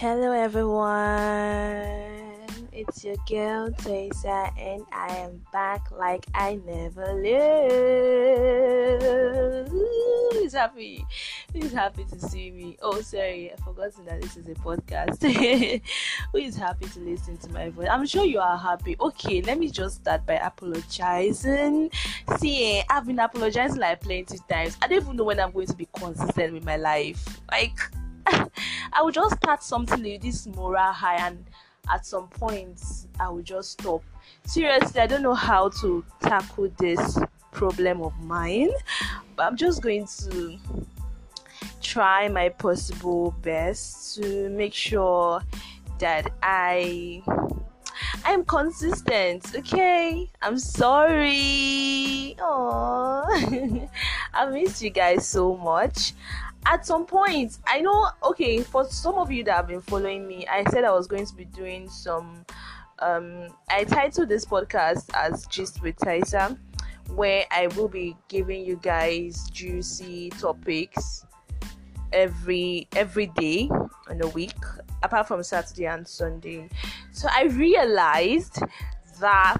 Hello, everyone. It's your girl Teresa, and I am back like I never left. Who's happy? Who's happy to see me? Oh, sorry, I forgot that this is a podcast. Who is happy to listen to my voice? I'm sure you are happy. Okay, let me just start by apologizing. See, eh, I've been apologizing like plenty times. I don't even know when I'm going to be consistent with my life. Like, I will just start something with this moral high and at some points I will just stop. Seriously, I don't know how to tackle this problem of mine, but I'm just going to try my possible best to make sure that I I'm consistent, okay? I'm sorry. Oh, I miss you guys so much at some point i know okay for some of you that have been following me i said i was going to be doing some um i titled this podcast as gist with Taisa, where i will be giving you guys juicy topics every every day in a week apart from saturday and sunday. So i realized that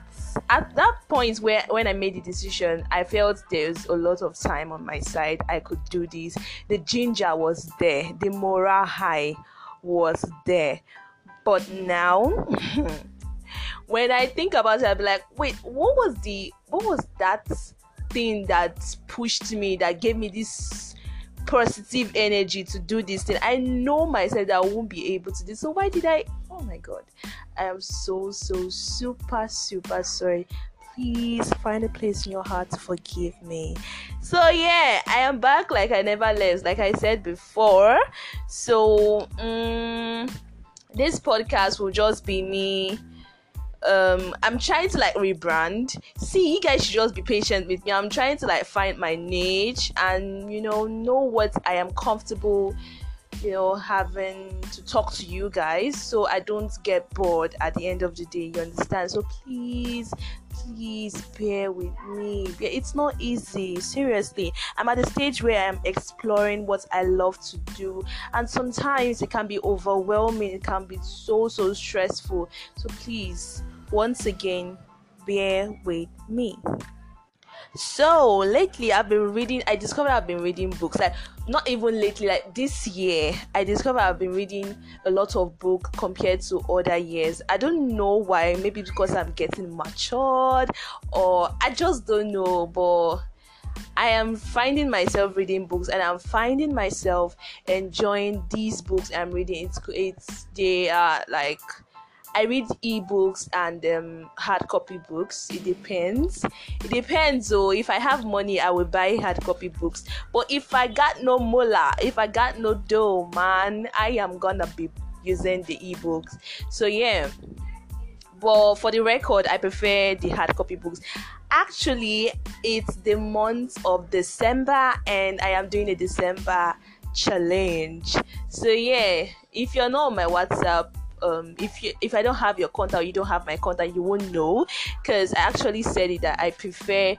at that point where when I made the decision, I felt there's a lot of time on my side. I could do this. The ginger was there. The moral high was there. But now when I think about it, I'll be like, wait, what was the what was that thing that pushed me, that gave me this positive energy to do this thing? I know myself that I won't be able to do. So why did I? Oh my god. I am so so super super sorry. Please find a place in your heart to forgive me. So yeah i am back like i never left like i said before. So um, this podcast will just be me um i'm trying to like rebrand. See you guys should just be patient with me. I'm trying to like find my niche and you know know what i am comfortable you know, having to talk to you guys so I don't get bored at the end of the day. You understand? So please, please bear with me. It's not easy, seriously. I'm at the stage where I'm exploring what I love to do, and sometimes it can be overwhelming, it can be so so stressful. So please, once again, bear with me so lately i've been reading i discovered i've been reading books like not even lately like this year i discovered i've been reading a lot of book compared to other years i don't know why maybe because i'm getting matured or i just don't know but I am finding myself reading books and I'm finding myself enjoying these books I'm reading. It's it's they are like I read ebooks and um, hard copy books. It depends. It depends. So if I have money, I will buy hard copy books. But if I got no mola, if I got no dough, man, I am gonna be using the ebooks. So yeah. But for the record, I prefer the hard copy books. Actually, it's the month of December, and I am doing a December challenge. So yeah, if you're not on my WhatsApp, um if you if I don't have your contact, or you don't have my contact, you won't know because I actually said it that I prefer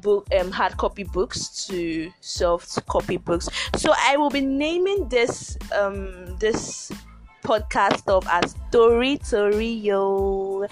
book um hard copy books to soft copy books. So I will be naming this um this podcast of as Story Torio.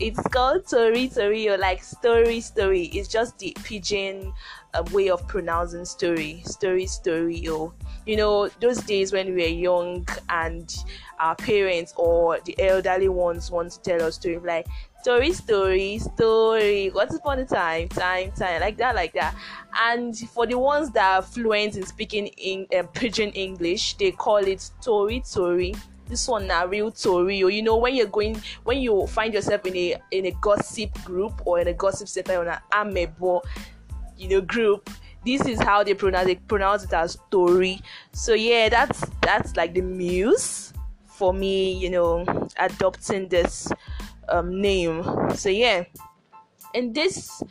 It's called Tori Torio, like story story. It's just the pidgin uh, way of pronouncing story, story story. or You know, those days when we were young and our parents or the elderly ones want to tell us stories like story, story, story. What's upon the time, time, time, like that, like that. And for the ones that are fluent in speaking in uh, pidgin English, they call it story, story. This one now real story. Or you know when you're going, when you find yourself in a in a gossip group or in a gossip center on an amebo, you know, group this is how they pronounce they pronounce it as story so yeah that's that's like the muse for me, you know, adopting this um, name. So yeah, and this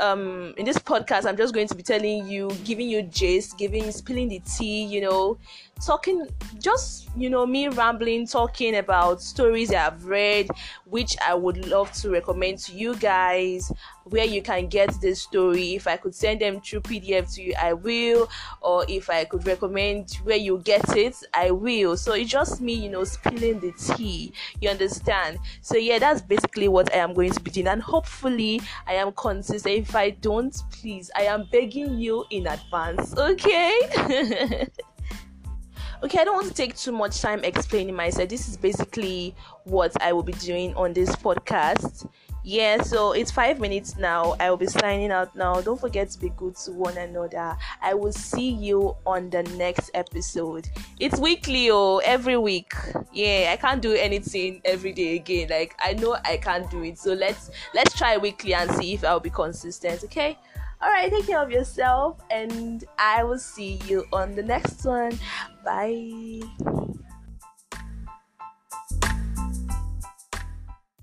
um in this podcast i'm just going to be telling you giving you gist giving spilling the tea you know talking just you know me rambling talking about stories i've read which I would love to recommend to you guys where you can get this story. If I could send them through PDF to you, I will. Or if I could recommend where you get it, I will. So it's just me, you know, spilling the tea. You understand? So yeah, that's basically what I am going to be doing, and hopefully I am consistent. If I don't, please, I am begging you in advance. Okay. okay i don't want to take too much time explaining myself this is basically what i will be doing on this podcast yeah so it's five minutes now. I will be signing out now. Don't forget to be good to one another. I will see you on the next episode. It's weekly oh every week. Yeah i can't do anything every day again. Like i know i can't do it. So let's let's try weekly and see if i'll be consistent okay? All right take care of yourself and i will see you on the next one. Bye